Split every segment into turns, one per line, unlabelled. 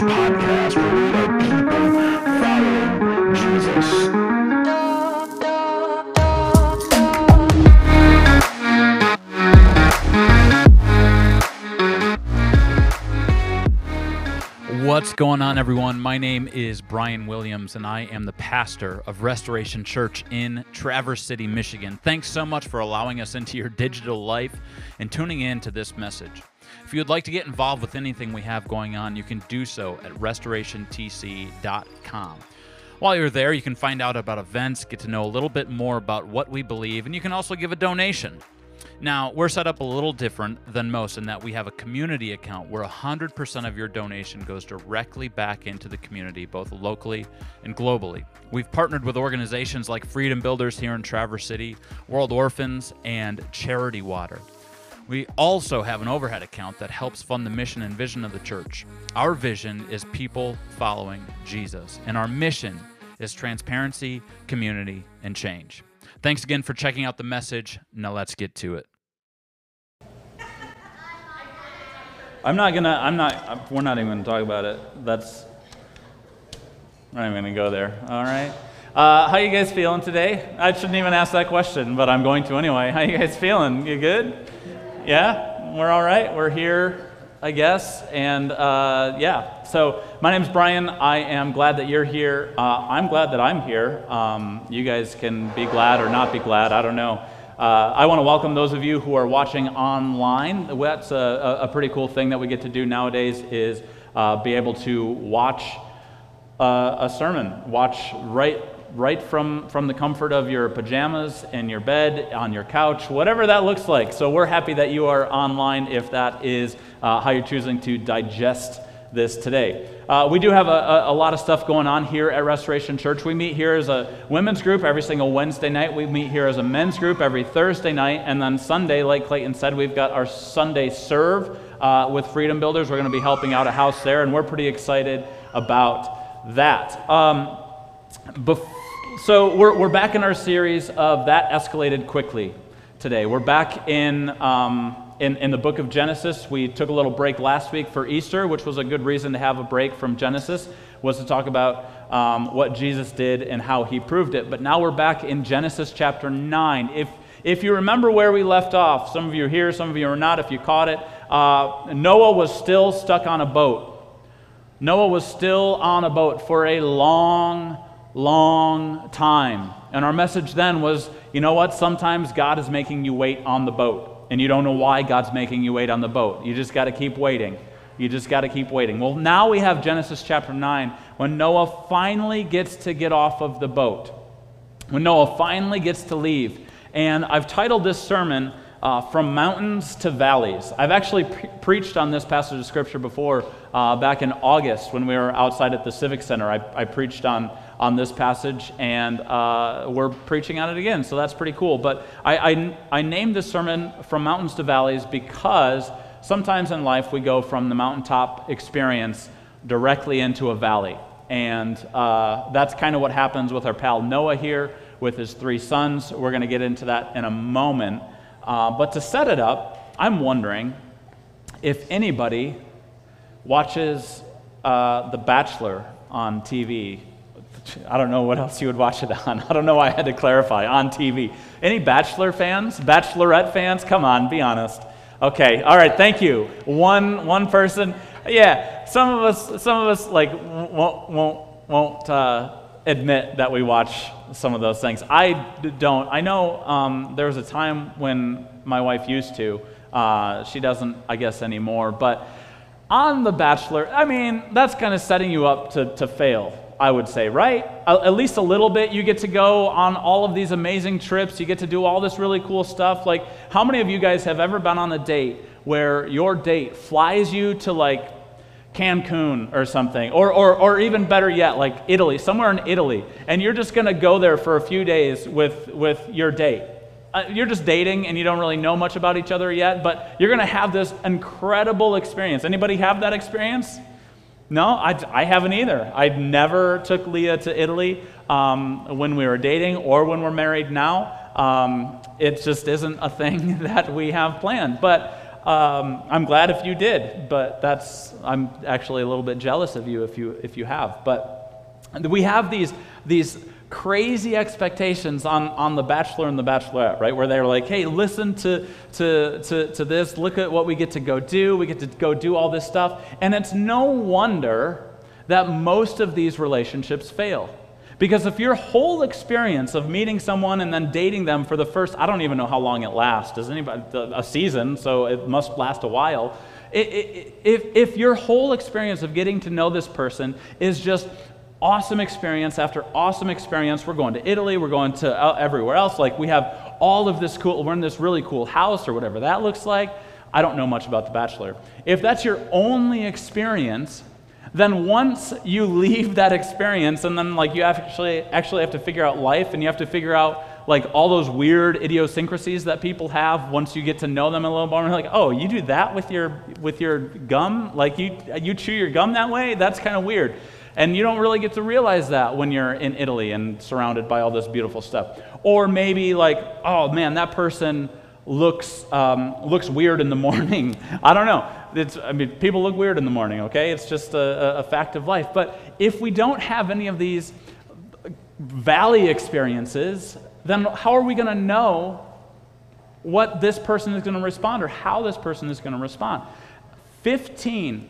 podcast where we people Jesus.
What's going on, everyone? My name is Brian Williams, and I am the pastor of Restoration Church in Traverse City, Michigan. Thanks so much for allowing us into your digital life and tuning in to this message. If you would like to get involved with anything we have going on, you can do so at restorationtc.com. While you're there, you can find out about events, get to know a little bit more about what we believe, and you can also give a donation. Now, we're set up a little different than most in that we have a community account where 100% of your donation goes directly back into the community, both locally and globally. We've partnered with organizations like Freedom Builders here in Traverse City, World Orphans, and Charity Water. We also have an overhead account that helps fund the mission and vision of the church. Our vision is people following Jesus, and our mission is transparency, community, and change. Thanks again for checking out the message. Now let's get to it.
I'm not gonna. I'm not. We're not even gonna talk about it. That's. I'm not even gonna go there. All right. Uh, how you guys feeling today? I shouldn't even ask that question, but I'm going to anyway. How you guys feeling? You good? Yeah, we're all right. We're here, I guess. And uh, yeah. So my name's Brian. I am glad that you're here. Uh, I'm glad that I'm here. Um, you guys can be glad or not be glad. I don't know. Uh, I want to welcome those of you who are watching online. That's a, a pretty cool thing that we get to do nowadays is uh, be able to watch uh, a sermon, watch right, right from, from the comfort of your pajamas and your bed, on your couch, whatever that looks like. So we're happy that you are online if that is uh, how you're choosing to digest this today. Uh, we do have a, a, a, lot of stuff going on here at Restoration Church. We meet here as a women's group every single Wednesday night. We meet here as a men's group every Thursday night. And then Sunday, like Clayton said, we've got our Sunday serve uh, with Freedom Builders. We're going to be helping out a house there, and we're pretty excited about that. Um, bef- so we're, we're back in our series of That Escalated Quickly today. We're back in. Um, in, in the book of Genesis. We took a little break last week for Easter, which was a good reason to have a break from Genesis, was to talk about um, what Jesus did and how he proved it. But now we're back in Genesis chapter 9. If, if you remember where we left off, some of you are here, some of you are not, if you caught it, uh, Noah was still stuck on a boat. Noah was still on a boat for a long, long time. And our message then was you know what? Sometimes God is making you wait on the boat and you don't know why God's making you wait on the boat. You just got to keep waiting. You just got to keep waiting. Well, now we have Genesis chapter 9 when Noah finally gets to get off of the boat. When Noah finally gets to leave. And I've titled this sermon, uh, From Mountains to Valleys. I've actually pre- preached on this passage of Scripture before uh, back in August when we were outside at the Civic Center. I, I preached on on this passage, and uh, we're preaching on it again, so that's pretty cool. But I, I, I named this sermon From Mountains to Valleys because sometimes in life we go from the mountaintop experience directly into a valley. And uh, that's kind of what happens with our pal Noah here with his three sons. We're going to get into that in a moment. Uh, but to set it up, I'm wondering if anybody watches uh, The Bachelor on TV I don't know what else you would watch it on. I don't know why I had to clarify. On TV. Any Bachelor fans? Bachelorette fans? Come on, be honest. Okay, all right, thank you. One, one person. Yeah, some of us, some of us like won't, won't, won't uh, admit that we watch some of those things. I don't. I know um, there was a time when my wife used to. Uh, she doesn't, I guess, anymore. But on The Bachelor, I mean, that's kind of setting you up to, to fail I would say, right? At least a little bit. You get to go on all of these amazing trips. You get to do all this really cool stuff. Like, how many of you guys have ever been on a date where your date flies you to like Cancun or something? Or, or, or even better yet, like Italy, somewhere in Italy. And you're just going to go there for a few days with, with your date. Uh, you're just dating and you don't really know much about each other yet, but you're going to have this incredible experience. Anybody have that experience? No, I, I haven't either. I've never took Leah to Italy um, when we were dating or when we're married now. Um, it just isn't a thing that we have planned. But Um, I'm glad if you did, but that's I'm actually a little bit jealous of you if you if you have. But we have these these crazy expectations on, on the bachelor and the bachelorette, right? Where they're like, hey, listen to, to, to, to this, look at what we get to go do, we get to go do all this stuff. And it's no wonder that most of these relationships fail. Because if your whole experience of meeting someone and then dating them for the first, I don't even know how long it lasts. Does anybody, a season, so it must last a while. If, if your whole experience of getting to know this person is just awesome experience after awesome experience. We're going to Italy, we're going to uh, everywhere else. Like we have all of this cool, we're in this really cool house or whatever that looks like. I don't know much about The Bachelor. If that's your only experience, then once you leave that experience and then like you actually actually have to figure out life and you have to figure out like all those weird idiosyncrasies that people have once you get to know them a little more like oh you do that with your with your gum like you you chew your gum that way that's kind of weird and you don't really get to realize that when you're in Italy and surrounded by all this beautiful stuff. Or maybe like, oh man, that person looks, um, looks weird in the morning. I don't know. It's, I mean, people look weird in the morning, okay? It's just a, a fact of life. But if we don't have any of these valley experiences, then how are we going to know what this person is going to respond or how this person is going to respond? 15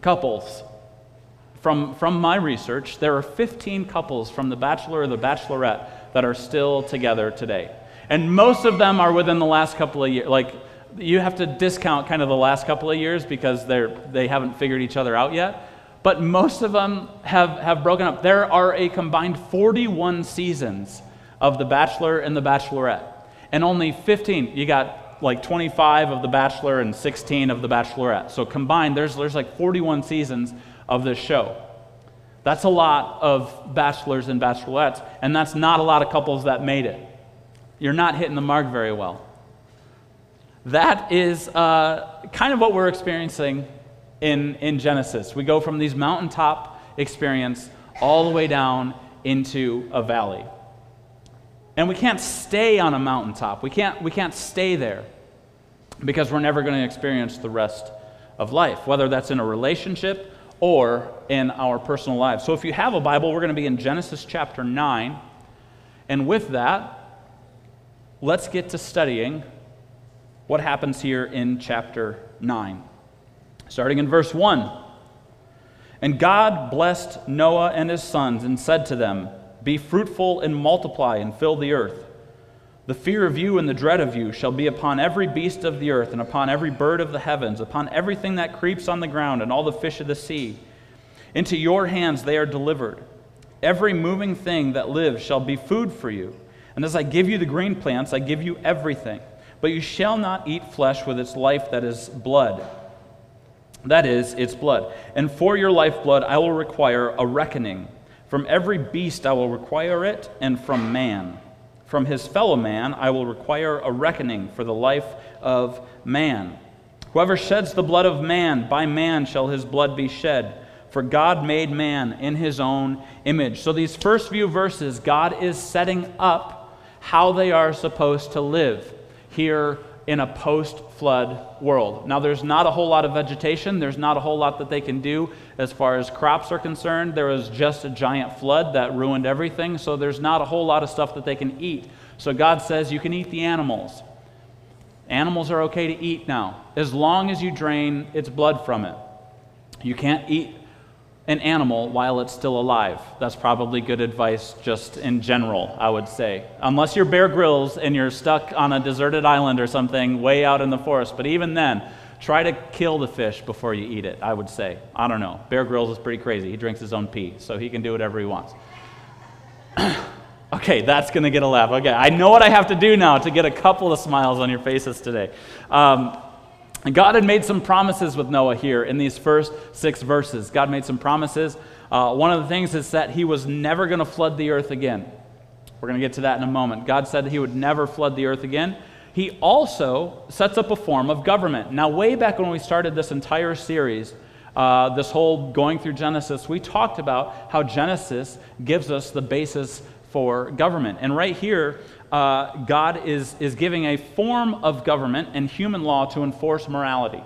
couples from, from my research, there are 15 couples from The Bachelor or The Bachelorette that are still together today. And most of them are within the last couple of years. Like, you have to discount kind of the last couple of years because they're, they haven't figured each other out yet. But most of them have, have broken up. There are a combined 41 seasons of The Bachelor and The Bachelorette. And only 15, you got like 25 of The Bachelor and 16 of The Bachelorette. So combined, there's, there's like 41 seasons of this show. That's a lot of bachelors and bachelorettes, and that's not a lot of couples that made it. You're not hitting the mark very well. That is uh, kind of what we're experiencing in, in Genesis. We go from these mountaintop experience all the way down into a valley. And we can't stay on a mountaintop. We can't, we can't stay there because we're never going to experience the rest of life, whether that's in a relationship or in our personal lives. So if you have a Bible, we're going to be in Genesis chapter 9. And with that, let's get to studying what happens here in chapter 9. Starting in verse 1. And God blessed Noah and his sons and said to them, Be fruitful and multiply and fill the earth. The fear of you and the dread of you shall be upon every beast of the earth, and upon every bird of the heavens, upon everything that creeps on the ground, and all the fish of the sea. Into your hands they are delivered. Every moving thing that lives shall be food for you. And as I give you the green plants, I give you everything. But you shall not eat flesh with its life that is blood. That is, its blood. And for your lifeblood I will require a reckoning. From every beast I will require it, and from man. From his fellow man I will require a reckoning for the life of man. Whoever sheds the blood of man, by man shall his blood be shed. For God made man in his own image. So, these first few verses, God is setting up how they are supposed to live here in a post flood world. Now, there's not a whole lot of vegetation, there's not a whole lot that they can do as far as crops are concerned. There was just a giant flood that ruined everything, so there's not a whole lot of stuff that they can eat. So, God says you can eat the animals. Animals are okay to eat now, as long as you drain its blood from it. You can't eat an animal while it's still alive. That's probably good advice just in general, I would say. Unless you're Bear Grylls and you're stuck on a deserted island or something way out in the forest. But even then, try to kill the fish before you eat it, I would say. I don't know. Bear Grylls is pretty crazy. He drinks his own pee, so he can do whatever he wants. okay, that's going to get a laugh. Okay, I know what I have to do now to get a couple of smiles on your faces today. Um, and God had made some promises with Noah here in these first six verses. God made some promises. Uh, one of the things is that he was never going to flood the earth again. We're going to get to that in a moment. God said that he would never flood the earth again. He also sets up a form of government. Now, way back when we started this entire series, uh, this whole going through Genesis, we talked about how Genesis gives us the basis for government. And right here, uh, God is, is giving a form of government and human law to enforce morality.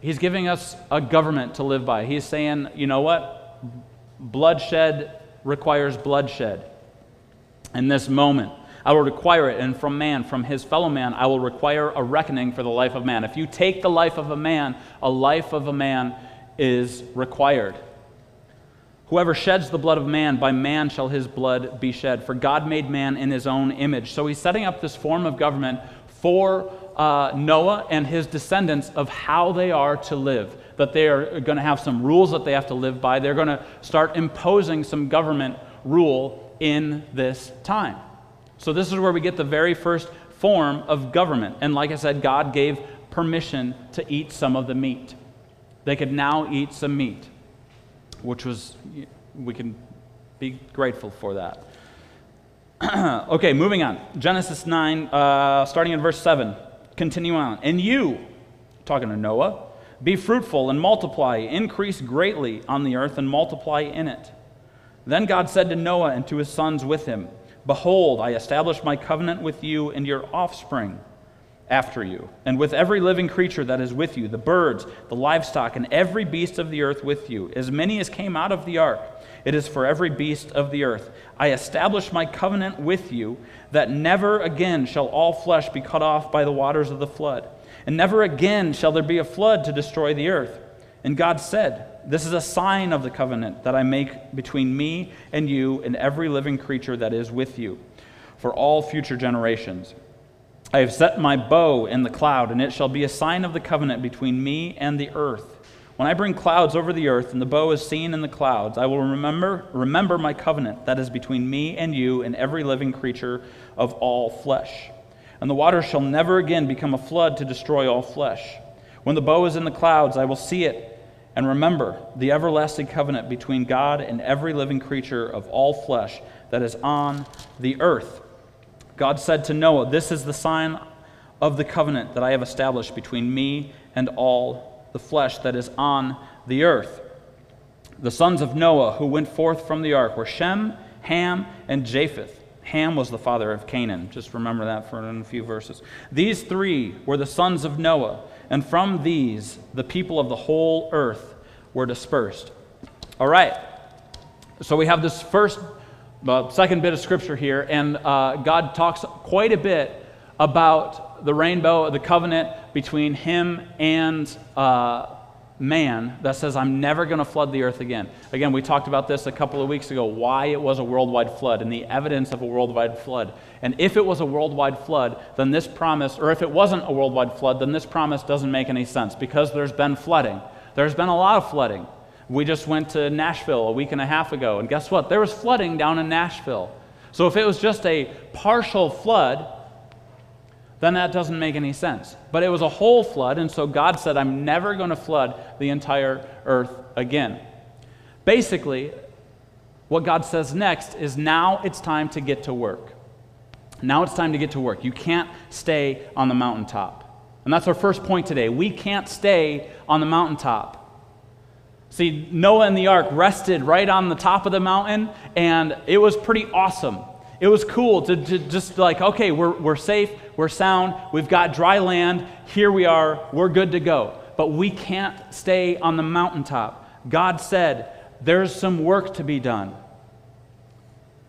He's giving us a government to live by. He's saying, you know what? Bloodshed requires bloodshed. In this moment, I will require it, and from man, from his fellow man, I will require a reckoning for the life of man. If you take the life of a man, a life of a man is required. Whoever sheds the blood of man, by man shall his blood be shed. For God made man in his own image. So he's setting up this form of government for uh, Noah and his descendants of how they are to live. That they are going to have some rules that they have to live by. They're going to start imposing some government rule in this time. So, this is where we get the very first form of government. And like I said, God gave permission to eat some of the meat. They could now eat some meat, which was, we can be grateful for that. okay, moving on. Genesis 9, uh, starting in verse 7. Continue on. And you, talking to Noah, be fruitful and multiply, increase greatly on the earth and multiply in it. Then God said to Noah and to his sons with him, Behold, I establish my covenant with you and your offspring after you, and with every living creature that is with you, the birds, the livestock, and every beast of the earth with you, as many as came out of the ark. It is for every beast of the earth. I establish my covenant with you that never again shall all flesh be cut off by the waters of the flood, and never again shall there be a flood to destroy the earth. And God said, This is a sign of the covenant that I make between me and you and every living creature that is with you for all future generations. I have set my bow in the cloud, and it shall be a sign of the covenant between me and the earth. When I bring clouds over the earth and the bow is seen in the clouds, I will remember, remember my covenant that is between me and you and every living creature of all flesh. And the water shall never again become a flood to destroy all flesh. When the bow is in the clouds, I will see it and remember the everlasting covenant between God and every living creature of all flesh that is on the earth. God said to Noah, This is the sign of the covenant that I have established between me and all the flesh that is on the earth. The sons of Noah who went forth from the ark were Shem, Ham, and Japheth. Ham was the father of Canaan. Just remember that for a few verses. These three were the sons of Noah, and from these the people of the whole earth were dispersed. All right. So we have this first, uh, second bit of scripture here, and uh, God talks quite a bit about the rainbow, the covenant between him and uh, man that says, I'm never going to flood the earth again. Again, we talked about this a couple of weeks ago why it was a worldwide flood and the evidence of a worldwide flood. And if it was a worldwide flood, then this promise, or if it wasn't a worldwide flood, then this promise doesn't make any sense because there's been flooding. There's been a lot of flooding. We just went to Nashville a week and a half ago, and guess what? There was flooding down in Nashville. So if it was just a partial flood, then that doesn't make any sense. But it was a whole flood, and so God said, I'm never going to flood the entire earth again. Basically, what God says next is now it's time to get to work. Now it's time to get to work. You can't stay on the mountaintop. And that's our first point today. We can't stay on the mountaintop. See, Noah and the ark rested right on the top of the mountain, and it was pretty awesome. It was cool to, to just like, okay, we're, we're safe, we're sound, we've got dry land, here we are, we're good to go. But we can't stay on the mountaintop. God said, there's some work to be done.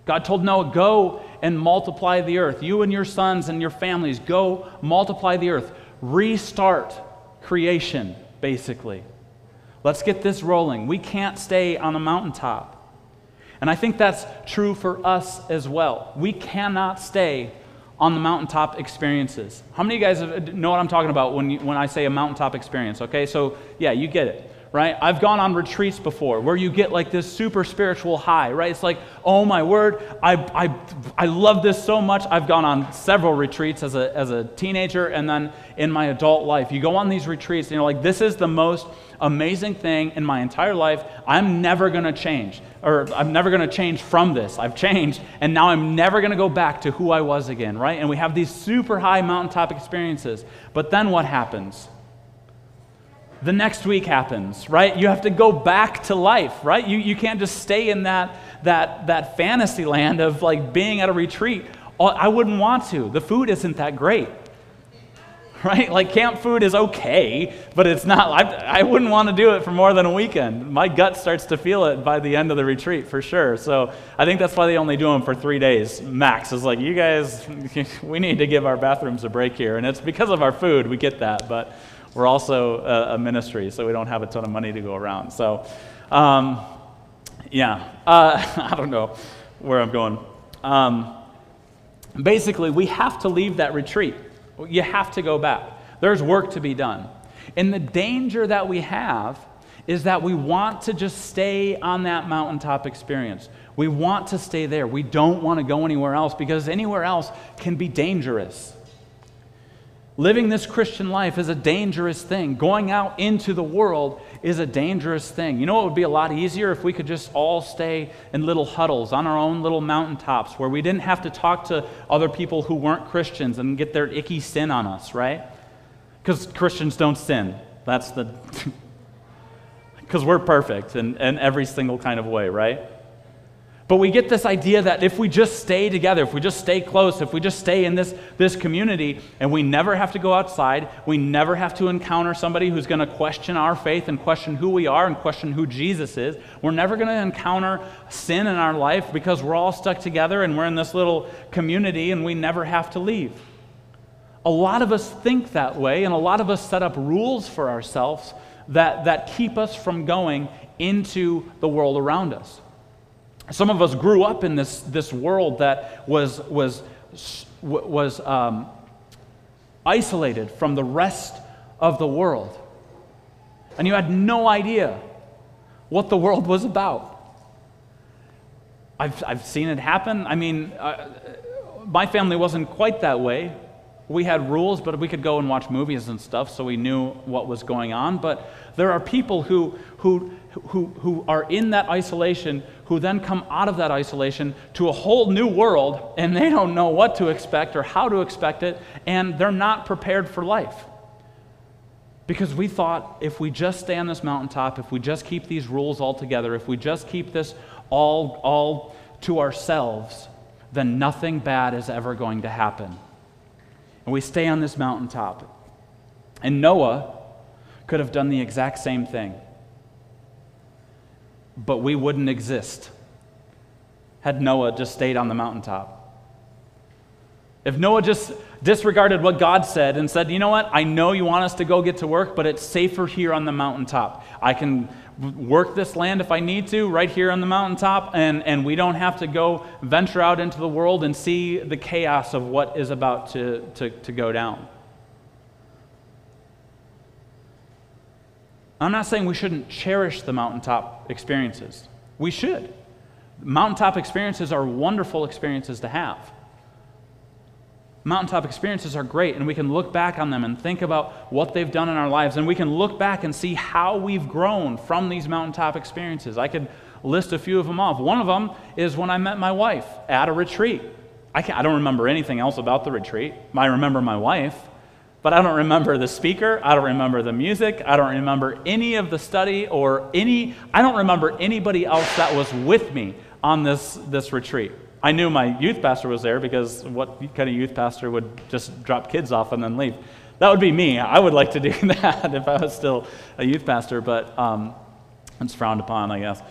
God told Noah, go and multiply the earth. You and your sons and your families, go multiply the earth. Restart creation, basically. Let's get this rolling. We can't stay on the mountaintop. And I think that's true for us as well. We cannot stay on the mountaintop experiences. How many of you guys know what I'm talking about when, you, when I say a mountaintop experience? Okay, so yeah, you get it, right? I've gone on retreats before where you get like this super spiritual high, right? It's like, oh my word, I, I, I love this so much. I've gone on several retreats as a, as a teenager and then in my adult life. You go on these retreats and you're like, this is the most amazing thing in my entire life. I'm never going to change, or I'm never going to change from this. I've changed, and now I'm never going to go back to who I was again, right? And we have these super high mountaintop experiences. But then what happens? The next week happens, right? You have to go back to life, right? You, you can't just stay in that, that, that fantasy land of like being at a retreat Oh, I wouldn't want to. The food isn't that great. Right? Like camp food is okay, but it's not, I, I wouldn't want to do it for more than a weekend. My gut starts to feel it by the end of the retreat for sure. So I think that's why they only do them for three days max. Is like, you guys, we need to give our bathrooms a break here. And it's because of our food, we get that, but we're also a, a ministry, so we don't have a ton of money to go around. So, um, yeah, uh, I don't know where I'm going. Um, basically, we have to leave that retreat. You have to go back. There's work to be done. And the danger that we have is that we want to just stay on that mountaintop experience. We want to stay there. We don't want to go anywhere else because anywhere else can be dangerous. Living this Christian life is a dangerous thing. Going out into the world is a dangerous thing. You know, it would be a lot easier if we could just all stay in little huddles on our own little mountaintops where we didn't have to talk to other people who weren't Christians and get their icky sin on us, right? Because Christians don't sin. That's the. Because we're perfect in, in every single kind of way, right? But we get this idea that if we just stay together, if we just stay close, if we just stay in this, this community, and we never have to go outside, we never have to encounter somebody who's going to question our faith and question who we are and question who Jesus is. We're never going to encounter sin in our life because we're all stuck together and we're in this little community and we never have to leave. A lot of us think that way, and a lot of us set up rules for ourselves that, that keep us from going into the world around us. Some of us grew up in this, this world that was, was, was um, isolated from the rest of the world. And you had no idea what the world was about. I've, I've seen it happen. I mean, uh, my family wasn't quite that way. We had rules, but we could go and watch movies and stuff, so we knew what was going on. But there are people who, who, who, who are in that isolation who then come out of that isolation to a whole new world, and they don't know what to expect or how to expect it, and they're not prepared for life. Because we thought if we just stay on this mountaintop, if we just keep these rules all together, if we just keep this all, all to ourselves, then nothing bad is ever going to happen and we stay on this mountaintop. And Noah could have done the exact same thing. But we wouldn't exist had Noah just stayed on the mountaintop. If Noah just disregarded what God said and said, you know what, I know you want us to go get to work, but it's safer here on the mountaintop. I can work this land if I need to, right here on the mountaintop, and, and we don't have to go venture out into the world and see the chaos of what is about to, to, to go down. I'm not saying we shouldn't cherish the mountaintop experiences. We should. Mountaintop experiences are wonderful experiences to have mountaintop experiences are great, and we can look back on them and think about what they've done in our lives, and we can look back and see how we've grown from these mountaintop experiences. I could list a few of them off. One of them is when I met my wife at a retreat. I, can't I don't remember anything else about the retreat. I remember my wife, but I don't remember the speaker. I don't remember the music. I don't remember any of the study or any, I don't remember anybody else that was with me on this, this retreat. I knew my youth pastor was there because what kind of youth pastor would just drop kids off and then leave? That would be me. I would like to do that if I was still a youth pastor, but um, it's frowned upon, I guess.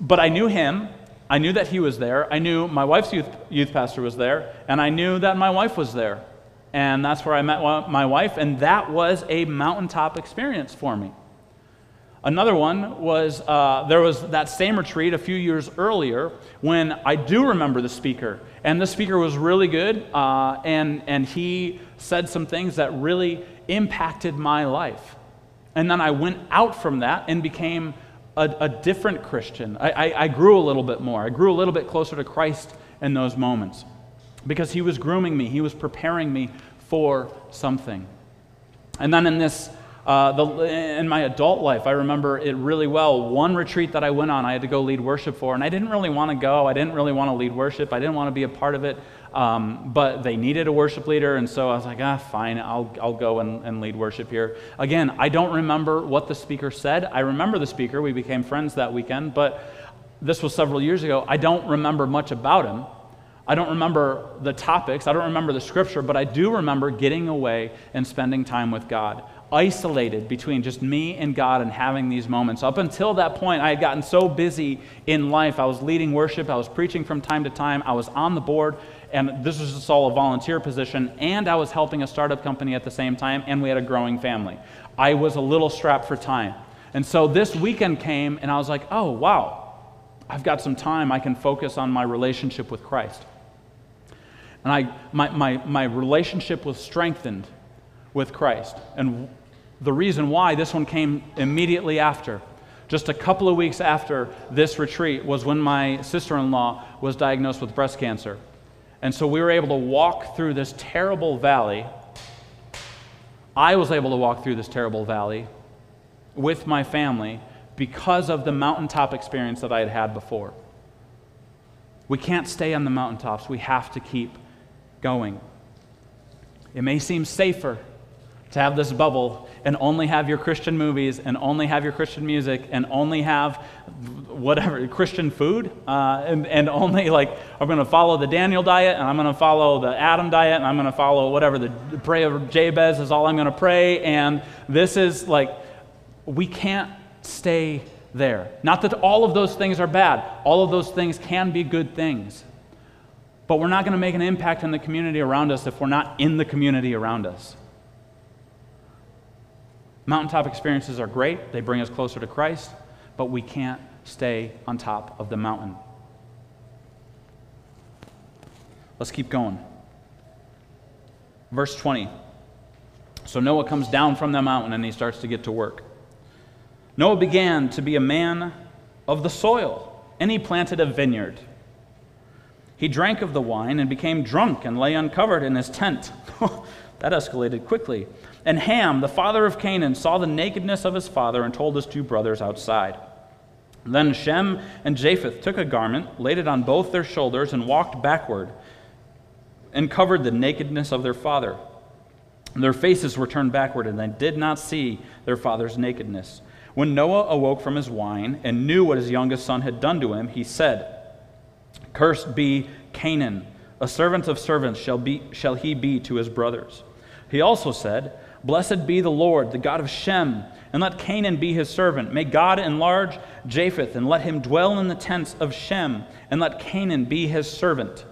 But I knew him. I knew that he was there. I knew my wife's youth, youth pastor was there, and I knew that my wife was there. And that's where I met my wife, and that was a mountaintop experience for me. Another one was uh, there was that same retreat a few years earlier when I do remember the speaker. And the speaker was really good, uh, and, and he said some things that really impacted my life. And then I went out from that and became a, a different Christian. I, I, I grew a little bit more, I grew a little bit closer to Christ in those moments because he was grooming me, he was preparing me for something. And then in this uh, the, in my adult life, I remember it really well. One retreat that I went on, I had to go lead worship for, and I didn't really want to go. I didn't really want to lead worship. I didn't want to be a part of it. Um, but they needed a worship leader, and so I was like, ah, fine, I'll, I'll go and, and lead worship here. Again, I don't remember what the speaker said. I remember the speaker. We became friends that weekend, but this was several years ago. I don't remember much about him. I don't remember the topics, I don't remember the scripture, but I do remember getting away and spending time with God, isolated between just me and God and having these moments. Up until that point, I had gotten so busy in life. I was leading worship, I was preaching from time to time, I was on the board, and this was just all a volunteer position, and I was helping a startup company at the same time, and we had a growing family. I was a little strapped for time. And so this weekend came, and I was like, oh, wow, I've got some time. I can focus on my relationship with Christ. And I, my, my, my relationship was strengthened with Christ. And the reason why this one came immediately after, just a couple of weeks after this retreat, was when my sister in law was diagnosed with breast cancer. And so we were able to walk through this terrible valley. I was able to walk through this terrible valley with my family because of the mountaintop experience that I had had before. We can't stay on the mountaintops, we have to keep going. It may seem safer to have this bubble and only have your Christian movies and only have your Christian music and only have whatever Christian food uh, and, and only like I'm going to follow the Daniel diet and I'm going to follow the Adam diet and I'm going to follow whatever the prayer of Jabez is all I'm going to pray and this is like we can't stay there. Not that all of those things are bad. All of those things can be good things. But we're not going to make an impact in the community around us if we're not in the community around us. Mountaintop experiences are great, they bring us closer to Christ, but we can't stay on top of the mountain. Let's keep going. Verse 20. So Noah comes down from the mountain and he starts to get to work. Noah began to be a man of the soil, and he planted a vineyard. He drank of the wine and became drunk and lay uncovered in his tent. that escalated quickly. And Ham, the father of Canaan, saw the nakedness of his father and told his two brothers outside. Then Shem and Japheth took a garment, laid it on both their shoulders, and walked backward and covered the nakedness of their father. Their faces were turned backward, and they did not see their father's nakedness. When Noah awoke from his wine and knew what his youngest son had done to him, he said, Cursed be Canaan, a servant of servants shall, be, shall he be to his brothers. He also said, Blessed be the Lord, the God of Shem, and let Canaan be his servant. May God enlarge Japheth, and let him dwell in the tents of Shem, and let Canaan be his servant.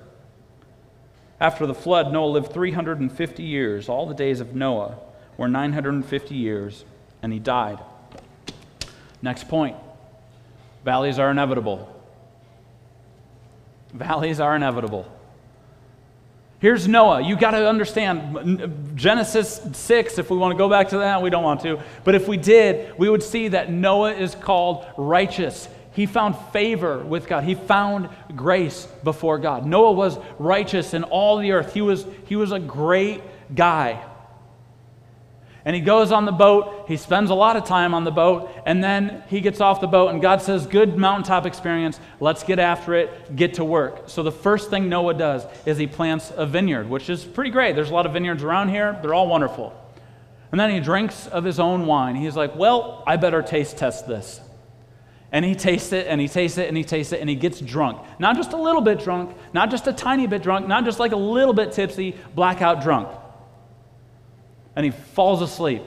After the flood, Noah lived 350 years. All the days of Noah were 950 years, and he died. Next point valleys are inevitable. Valleys are inevitable. Here's Noah. You got to understand Genesis 6, if we want to go back to that, we don't want to. But if we did, we would see that Noah is called righteous. He found favor with God. He found grace before God. Noah was righteous in all the earth. He was, he was a great guy and he goes on the boat. He spends a lot of time on the boat, and then he gets off the boat, and God says, Good mountaintop experience. Let's get after it, get to work. So the first thing Noah does is he plants a vineyard, which is pretty great. There's a lot of vineyards around here, they're all wonderful. And then he drinks of his own wine. He's like, Well, I better taste test this. And he tastes it, and he tastes it, and he tastes it, and he gets drunk. Not just a little bit drunk, not just a tiny bit drunk, not just like a little bit tipsy, blackout drunk and he falls asleep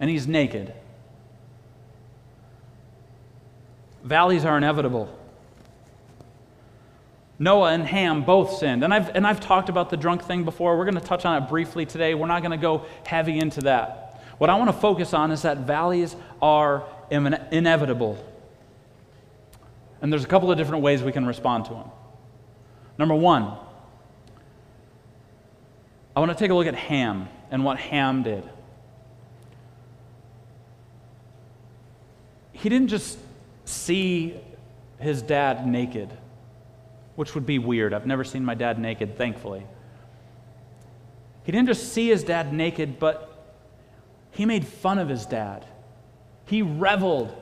and he's naked. Valleys are inevitable. Noah and Ham both sinned. And I've, and I've talked about the drunk thing before. We're going to touch on it briefly today. We're not going to go heavy into that. What I want to focus on is that valleys are inevitable. And there's a couple of different ways we can respond to them. Number one, I want to take a look at Ham and what Ham did. He didn't just see his dad naked, which would be weird. I've never seen my dad naked, thankfully. He didn't just see his dad naked, but he made fun of his dad. He reveled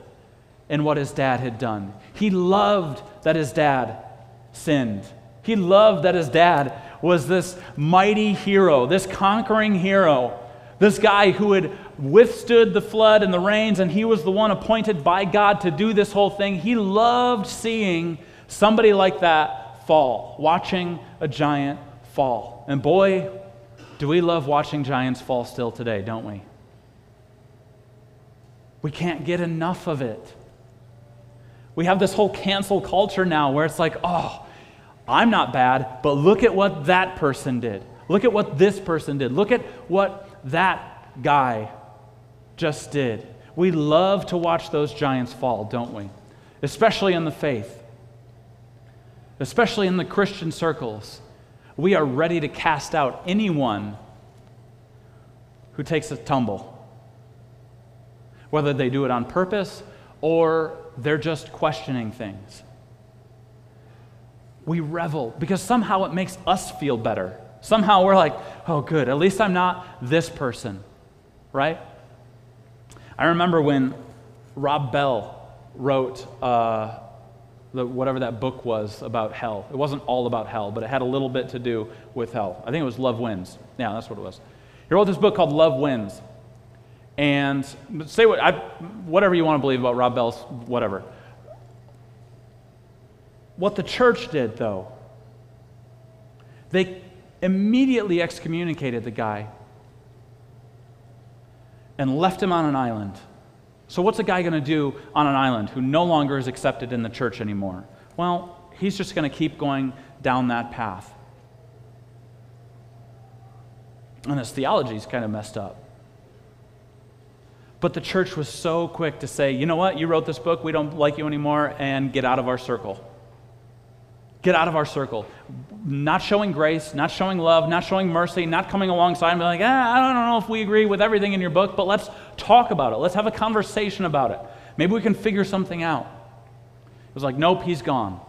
in what his dad had done. He loved that his dad sinned. He loved that his dad was this mighty hero, this conquering hero, this guy who had withstood the flood and the rains, and he was the one appointed by God to do this whole thing. He loved seeing somebody like that fall, watching a giant fall. And boy, do we love watching giants fall still today, don't we? We can't get enough of it. We have this whole cancel culture now where it's like, oh, I'm not bad, but look at what that person did. Look at what this person did. Look at what that guy just did. We love to watch those giants fall, don't we? Especially in the faith, especially in the Christian circles. We are ready to cast out anyone who takes a tumble, whether they do it on purpose or they're just questioning things. We revel because somehow it makes us feel better. Somehow we're like, oh, good, at least I'm not this person, right? I remember when Rob Bell wrote uh, the, whatever that book was about hell. It wasn't all about hell, but it had a little bit to do with hell. I think it was Love Wins. Yeah, that's what it was. He wrote this book called Love Wins. And say what, I, whatever you want to believe about Rob Bell's, whatever. What the church did, though, they immediately excommunicated the guy and left him on an island. So, what's a guy going to do on an island who no longer is accepted in the church anymore? Well, he's just going to keep going down that path. And his theology is kind of messed up. But the church was so quick to say, you know what, you wrote this book, we don't like you anymore, and get out of our circle. Get out of our circle. Not showing grace, not showing love, not showing mercy, not coming alongside and be like, ah, I don't know if we agree with everything in your book, but let's talk about it. Let's have a conversation about it. Maybe we can figure something out. It was like, nope, he's gone.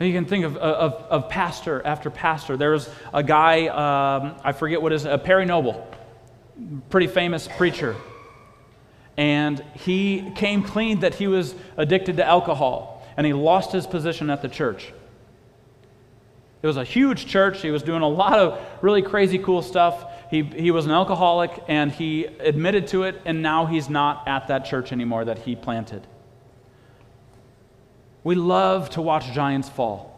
You can think of, of, of, pastor after pastor. There was a guy, um, I forget what his, uh, Perry Noble, pretty famous preacher. And he came clean that he was addicted to alcohol and he lost his position at the church. It was a huge church. He was doing a lot of really crazy cool stuff. He, he was an alcoholic and he admitted to it, and now he's not at that church anymore that he planted. We love to watch giants fall.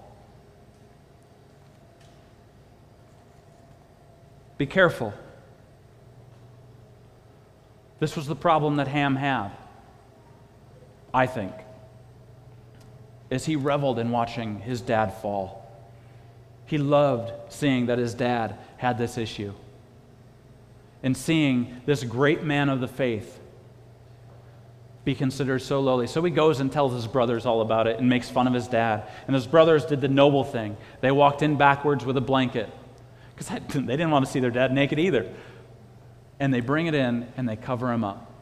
Be careful. This was the problem that Ham had, I think as he reveled in watching his dad fall. He loved seeing that his dad had this issue and seeing this great man of the faith be considered so lowly. So he goes and tells his brothers all about it and makes fun of his dad. And his brothers did the noble thing. They walked in backwards with a blanket because they didn't want to see their dad naked either. And they bring it in and they cover him up.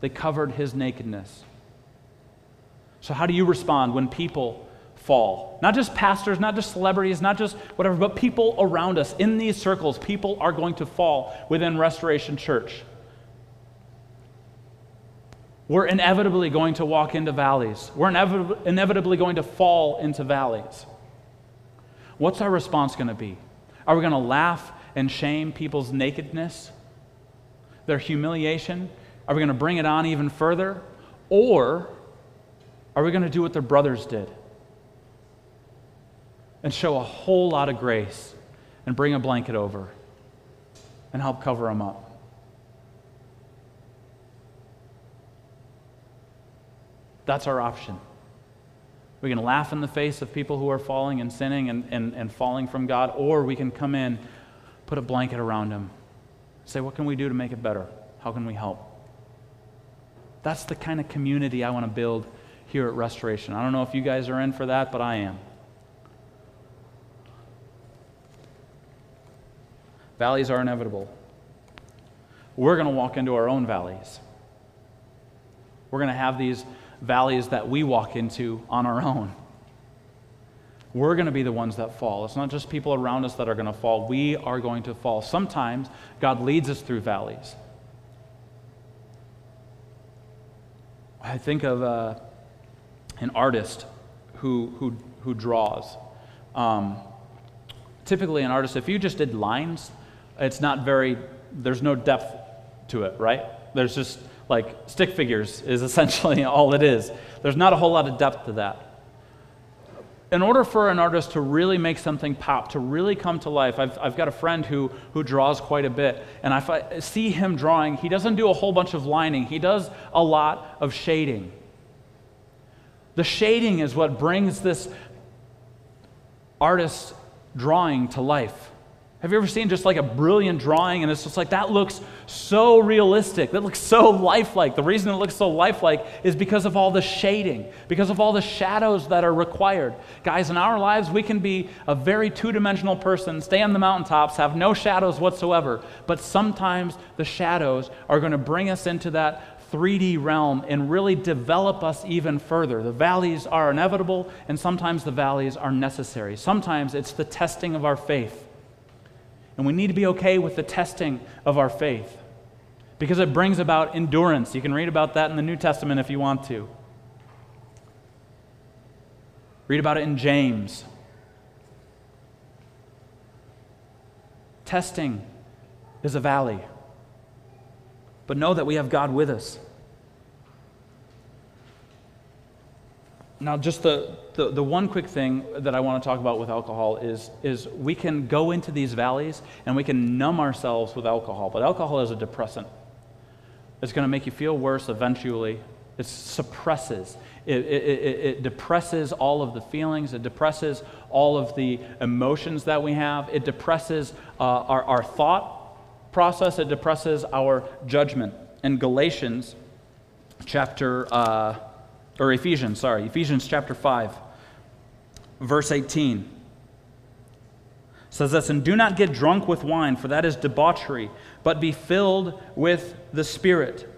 They covered his nakedness. So, how do you respond when people fall? Not just pastors, not just celebrities, not just whatever, but people around us in these circles. People are going to fall within Restoration Church. We're inevitably going to walk into valleys, we're inevitably going to fall into valleys. What's our response going to be? Are we going to laugh and shame people's nakedness, their humiliation? Are we going to bring it on even further? Or are we going to do what their brothers did and show a whole lot of grace and bring a blanket over and help cover them up? That's our option. We can laugh in the face of people who are falling and sinning and, and, and falling from God, or we can come in, put a blanket around them, say, What can we do to make it better? How can we help? That's the kind of community I want to build here at Restoration. I don't know if you guys are in for that, but I am. Valleys are inevitable. We're going to walk into our own valleys. We're going to have these valleys that we walk into on our own. We're going to be the ones that fall. It's not just people around us that are going to fall. We are going to fall. Sometimes God leads us through valleys. I think of uh, an artist who, who, who draws. Um, typically, an artist, if you just did lines, it's not very, there's no depth to it, right? There's just like stick figures is essentially all it is. There's not a whole lot of depth to that. in order for an artist to really make something pop, to really come to life, I've, I've got a friend who, who draws quite a bit, and I see him drawing, he doesn't do a whole bunch of lining, he does a lot of shading. The shading is what brings this artist's drawing to life. Have you ever seen just like a brilliant drawing and it's just like that looks so realistic? That looks so lifelike. The reason it looks so lifelike is because of all the shading, because of all the shadows that are required. Guys, in our lives, we can be a very two dimensional person, stay on the mountaintops, have no shadows whatsoever, but sometimes the shadows are going to bring us into that 3D realm and really develop us even further. The valleys are inevitable, and sometimes the valleys are necessary. Sometimes it's the testing of our faith. And we need to be okay with the testing of our faith because it brings about endurance. You can read about that in the New Testament if you want to. Read about it in James. Testing is a valley, but know that we have God with us. Now, just the, the, the, one quick thing that I want to talk about with alcohol is, is we can go into these valleys and we can numb ourselves with alcohol, but alcohol is a depressant. It's going to make you feel worse eventually. It suppresses, it, it, it, it depresses all of the feelings, it depresses all of the emotions that we have, it depresses uh, our, our thought process, it depresses our judgment. In Galatians chapter. Uh, or Ephesians, sorry, Ephesians chapter 5, verse 18 says this, and do not get drunk with wine, for that is debauchery, but be filled with the Spirit.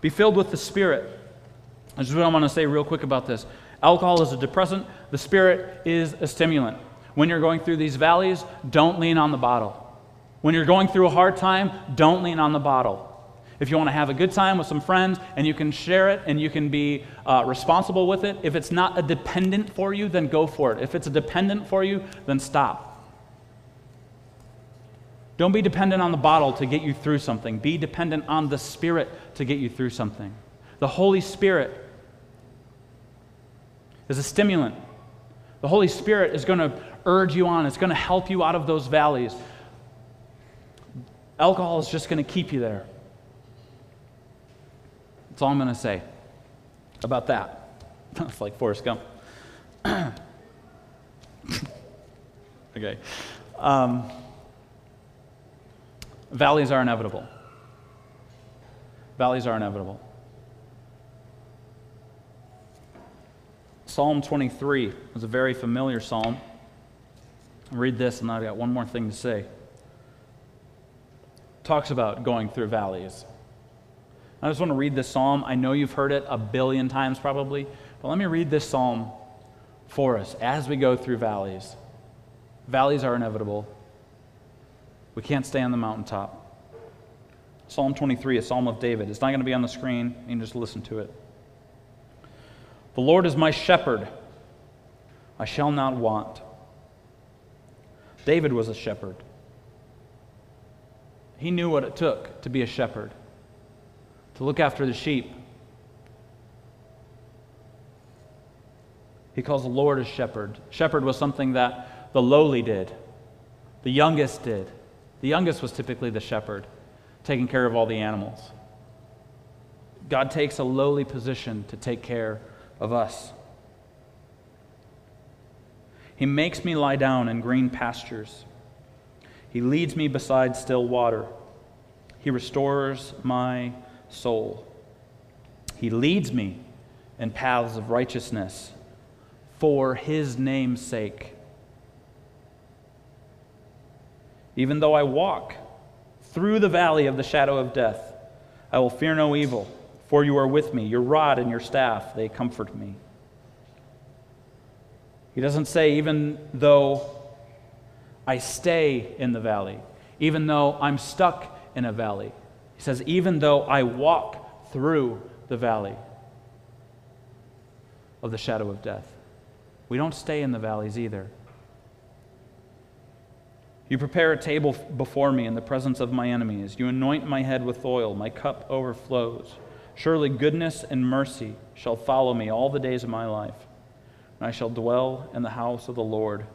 Be filled with the Spirit. This is what I want to say real quick about this. Alcohol is a depressant, the Spirit is a stimulant. When you're going through these valleys, don't lean on the bottle. When you're going through a hard time, don't lean on the bottle. If you want to have a good time with some friends and you can share it and you can be uh, responsible with it, if it's not a dependent for you, then go for it. If it's a dependent for you, then stop. Don't be dependent on the bottle to get you through something. Be dependent on the Spirit to get you through something. The Holy Spirit is a stimulant. The Holy Spirit is going to urge you on, it's going to help you out of those valleys. Alcohol is just going to keep you there. That's all I'm going to say about that. it's like Forrest Gump. okay. Um, valleys are inevitable. Valleys are inevitable. Psalm 23 is a very familiar psalm. Read this, and I've got one more thing to say. Talks about going through valleys. I just want to read this psalm. I know you've heard it a billion times probably, but let me read this psalm for us as we go through valleys. Valleys are inevitable. We can't stay on the mountaintop. Psalm 23, a psalm of David. It's not going to be on the screen. You can just listen to it. The Lord is my shepherd. I shall not want. David was a shepherd. He knew what it took to be a shepherd to look after the sheep. He calls the Lord a shepherd. Shepherd was something that the lowly did, the youngest did. The youngest was typically the shepherd, taking care of all the animals. God takes a lowly position to take care of us. He makes me lie down in green pastures. He leads me beside still water. He restores my soul. He leads me in paths of righteousness for his name's sake. Even though I walk through the valley of the shadow of death, I will fear no evil, for you are with me. Your rod and your staff, they comfort me. He doesn't say, even though I stay in the valley, even though I'm stuck in a valley. He says, Even though I walk through the valley of the shadow of death. We don't stay in the valleys either. You prepare a table before me in the presence of my enemies. You anoint my head with oil. My cup overflows. Surely goodness and mercy shall follow me all the days of my life, and I shall dwell in the house of the Lord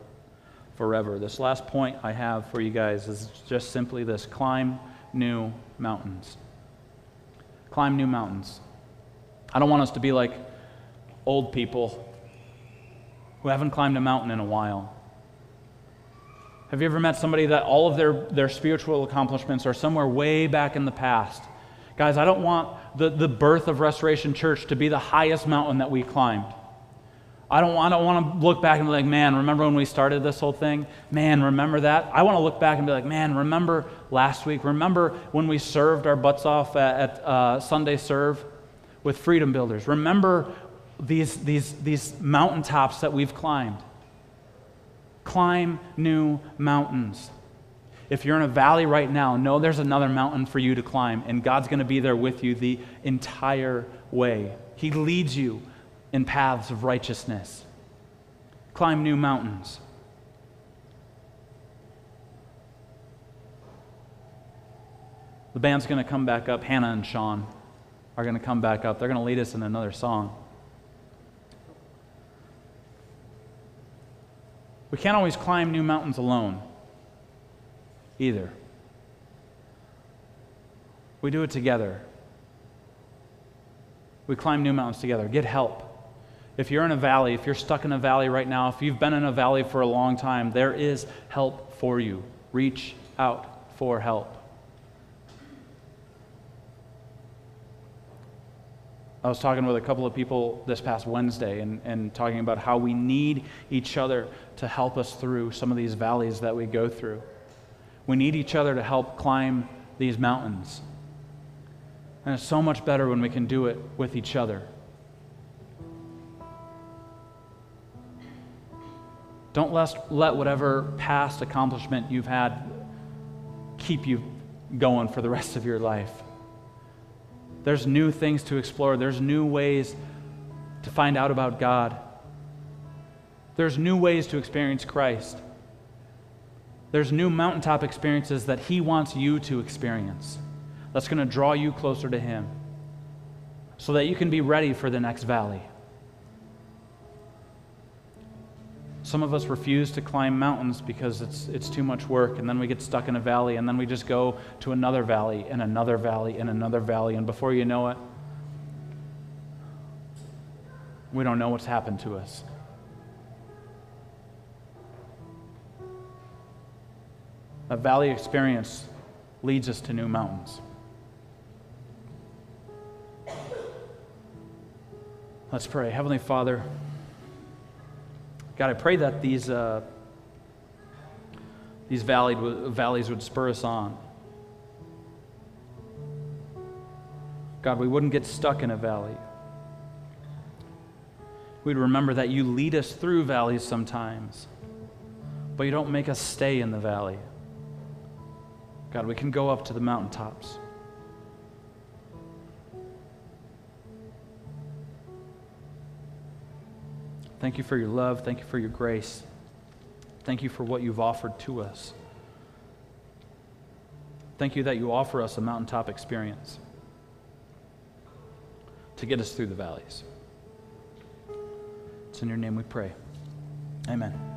forever. This last point I have for you guys is just simply this climb new mountains. Climb new mountains. I don't want us to be like old people who haven't climbed a mountain in a while. Have you ever met somebody that all of their, their spiritual accomplishments are somewhere way back in the past? Guys, I don't want the, the birth of Restoration Church to be the highest mountain that we climbed. I don't, I don't want to look back and be like, man, remember when we started this whole thing? Man, remember that? I want to look back and be like, man, remember last week? Remember when we served our butts off at, at uh, Sunday Serve with Freedom Builders? Remember these, these, these mountaintops that we've climbed? Climb new mountains. If you're in a valley right now, know there's another mountain for you to climb, and God's going to be there with you the entire way. He leads you in paths of righteousness. Climb new mountains. The band's going to come back up. Hannah and Sean are going to come back up. They're going to lead us in another song. We can't always climb new mountains alone either. We do it together. We climb new mountains together. Get help. If you're in a valley, if you're stuck in a valley right now, if you've been in a valley for a long time, there is help for you. Reach out for help. I was talking with a couple of people this past Wednesday and, and talking about how we need each other to help us through some of these valleys that we go through. We need each other to help climb these mountains. And it's so much better when we can do it with each other. Don't let, whatever past accomplishment you've had keep you going for the rest of your life. There's new things to explore, there's new ways to find out about God, there's new ways to experience Christ. There's new mountaintop experiences that He wants you to experience that's going to draw you closer to Him so that you can be ready for the next valley. Some of us refuse to climb mountains because it's, it's too much work, and then we get stuck in a valley, and then we just go to another valley, and another valley, and another valley, and before you know it, we don't know what's happened to us. A valley experience leads us to new mountains. Let's pray. Heavenly Father, God, I pray that these, uh, these valleys would spur us on. God, we wouldn't get stuck in a valley. We'd remember that you lead us through valleys sometimes, but you don't make us stay in the valley. God, we can go up to the mountaintops. Thank you for your love. Thank you for your grace. Thank you for what you've offered to us. Thank you that you offer us a mountaintop experience to get us through the valleys. It's in your name we pray. Amen.